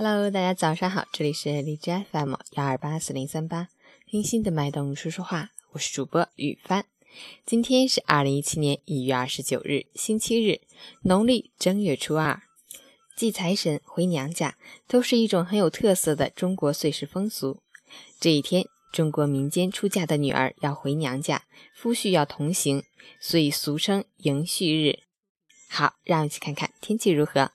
Hello，大家早上好，这里是荔枝 FM 幺二八四零三八，听心的脉动说说话，我是主播雨帆。今天是二零一七年一月二十九日，星期日，农历正月初二，祭财神、回娘家都是一种很有特色的中国岁时风俗。这一天，中国民间出嫁的女儿要回娘家，夫婿要同行，所以俗称迎婿日。好，让我们一起看看天气如何。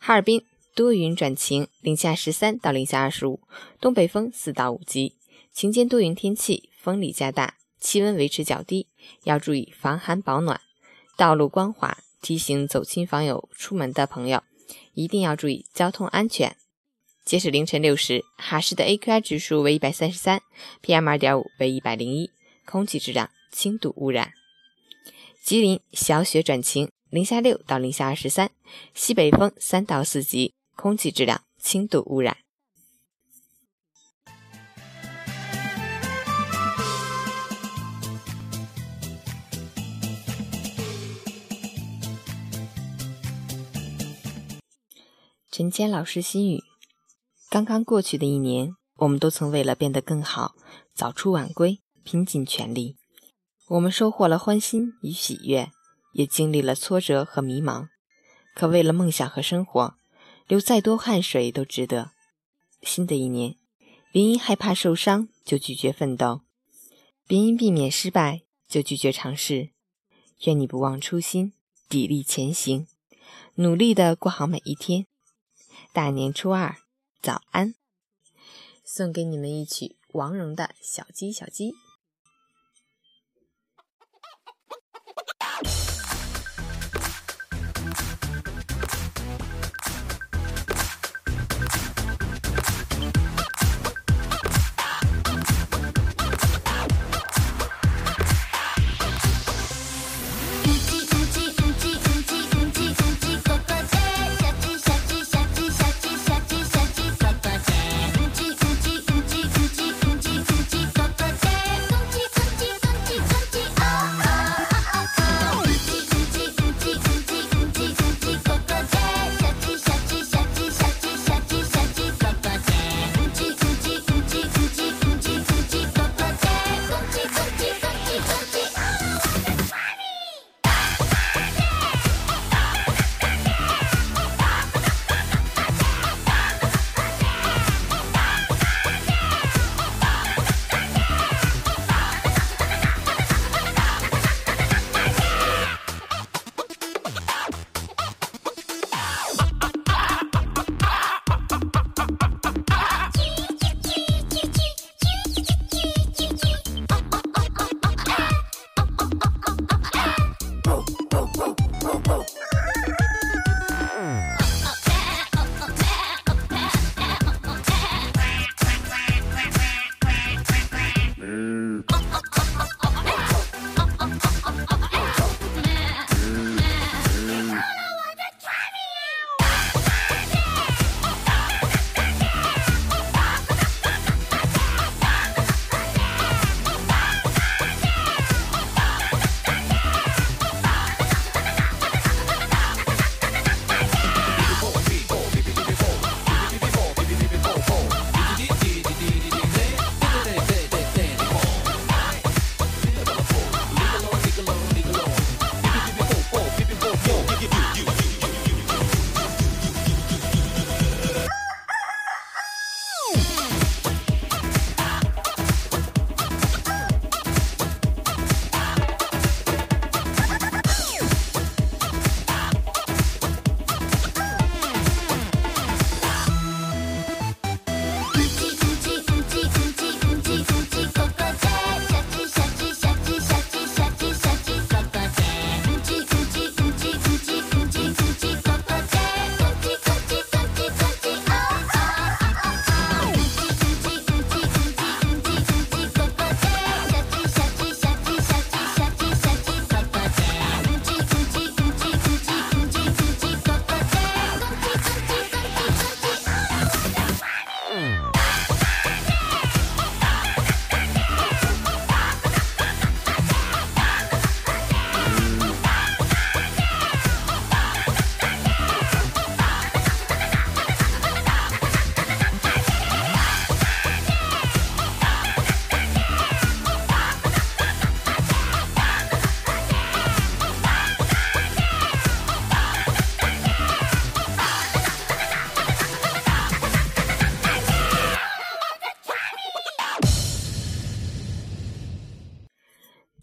哈尔滨。多云转晴，零下十三到零下二十五，东北风四到五级。晴间多云天气，风力加大，气温维持较低，要注意防寒保暖。道路光滑，提醒走亲访友出门的朋友一定要注意交通安全。截止凌晨六时，哈市的 AQI 指数为一百三十三，PM 二点五为一百零一，空气质量轻度污染。吉林小雪转晴，零下六到零下二十三，西北风三到四级。空气质量轻度污染。陈坚老师心语：刚刚过去的一年，我们都曾为了变得更好，早出晚归，拼尽全力。我们收获了欢欣与喜悦，也经历了挫折和迷茫。可为了梦想和生活。流再多汗水都值得。新的一年，别因害怕受伤就拒绝奋斗，别因避免失败就拒绝尝试。愿你不忘初心，砥砺前行，努力的过好每一天。大年初二，早安！送给你们一曲王蓉的《小鸡小鸡》。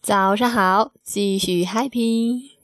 早上好，继续 happy。